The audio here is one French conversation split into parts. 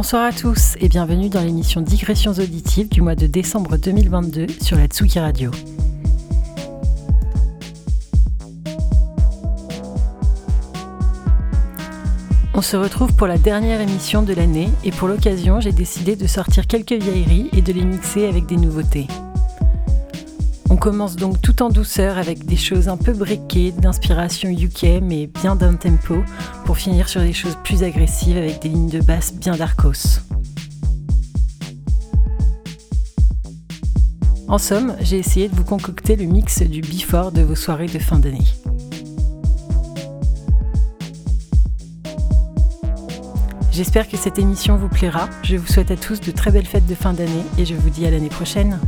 Bonsoir à tous et bienvenue dans l'émission Digressions auditives du mois de décembre 2022 sur la Tsuki Radio. On se retrouve pour la dernière émission de l'année et pour l'occasion j'ai décidé de sortir quelques vieilleries et de les mixer avec des nouveautés. On commence donc tout en douceur avec des choses un peu briquées, d'inspiration UK mais bien d'un tempo, pour finir sur des choses plus agressives avec des lignes de basse bien darkos. En somme, j'ai essayé de vous concocter le mix du before de vos soirées de fin d'année. J'espère que cette émission vous plaira. Je vous souhaite à tous de très belles fêtes de fin d'année et je vous dis à l'année prochaine.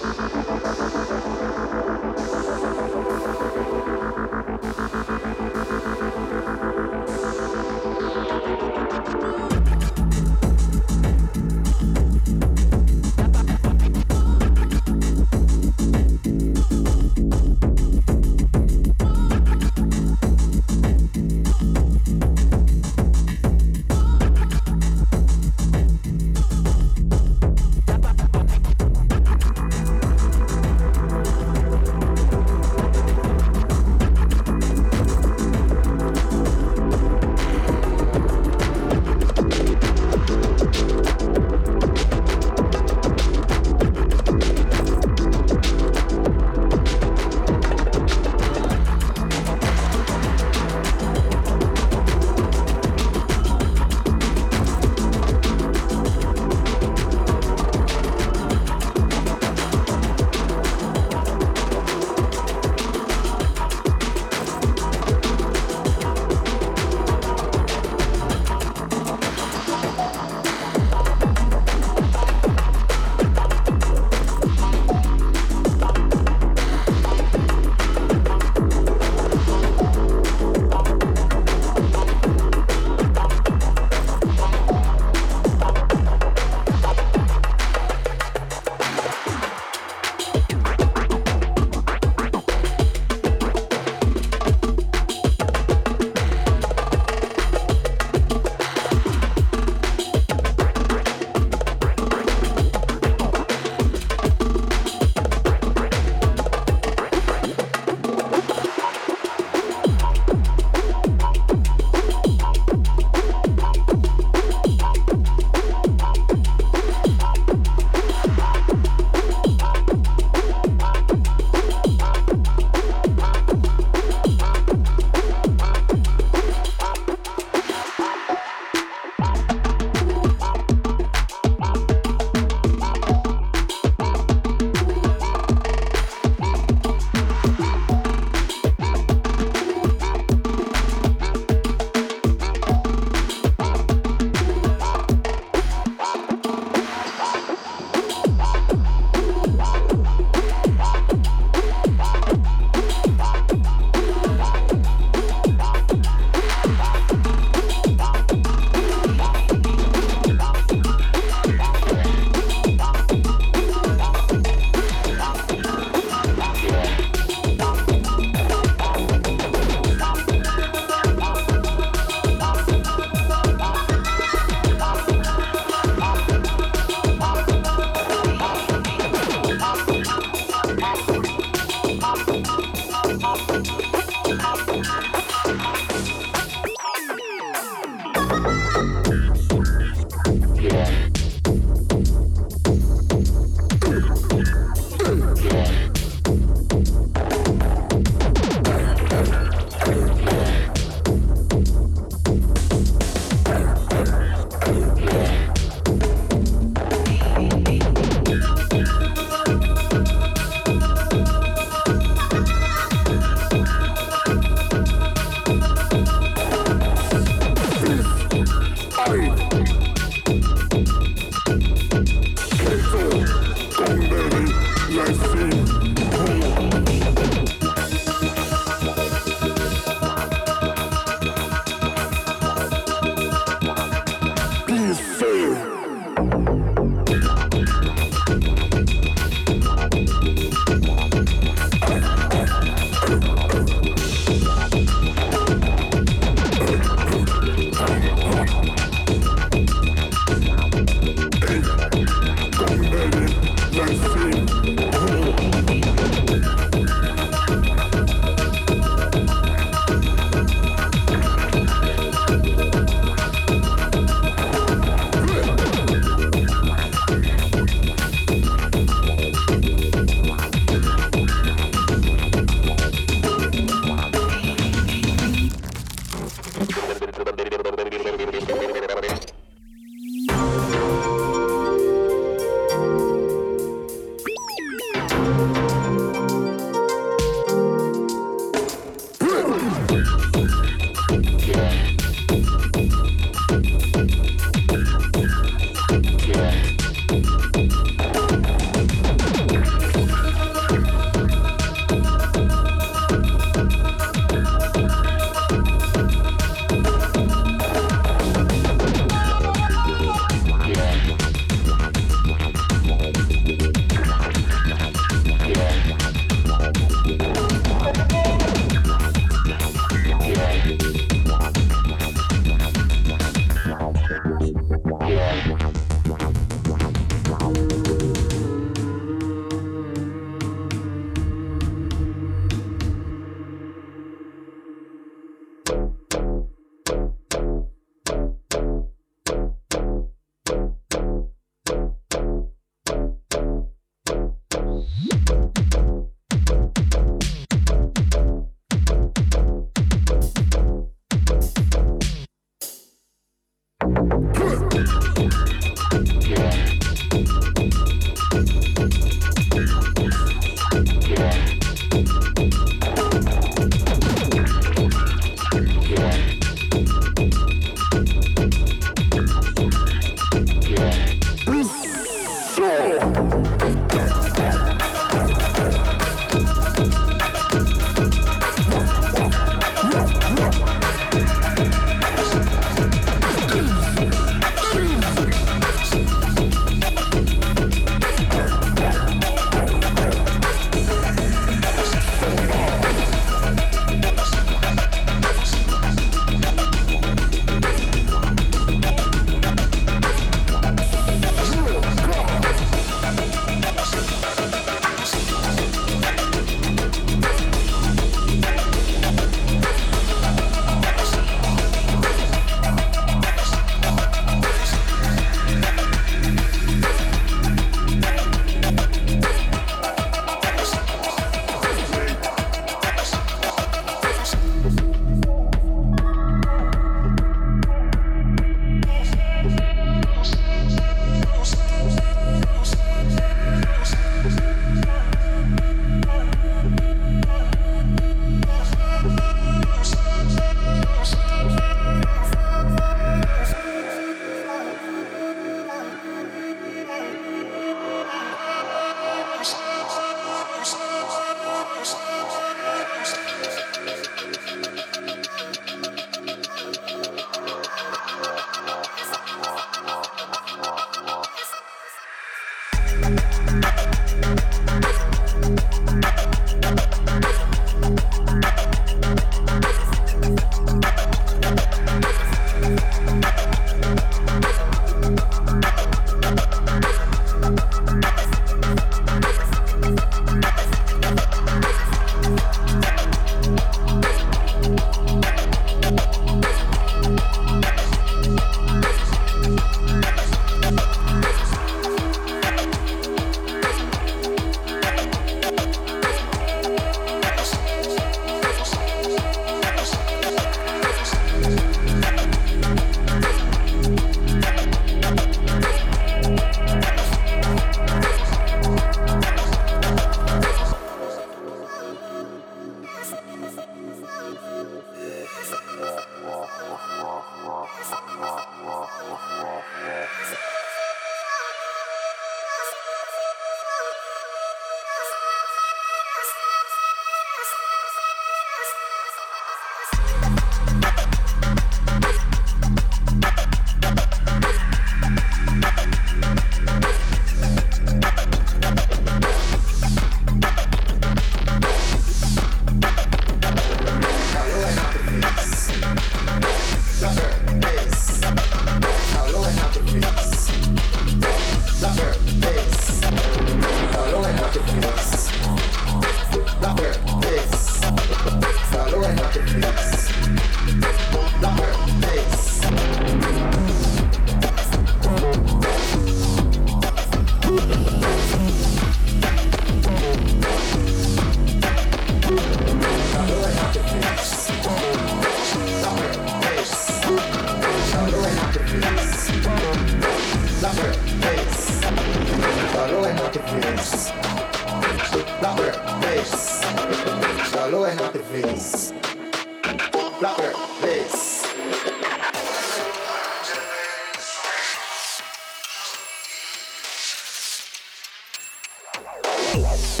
Yes.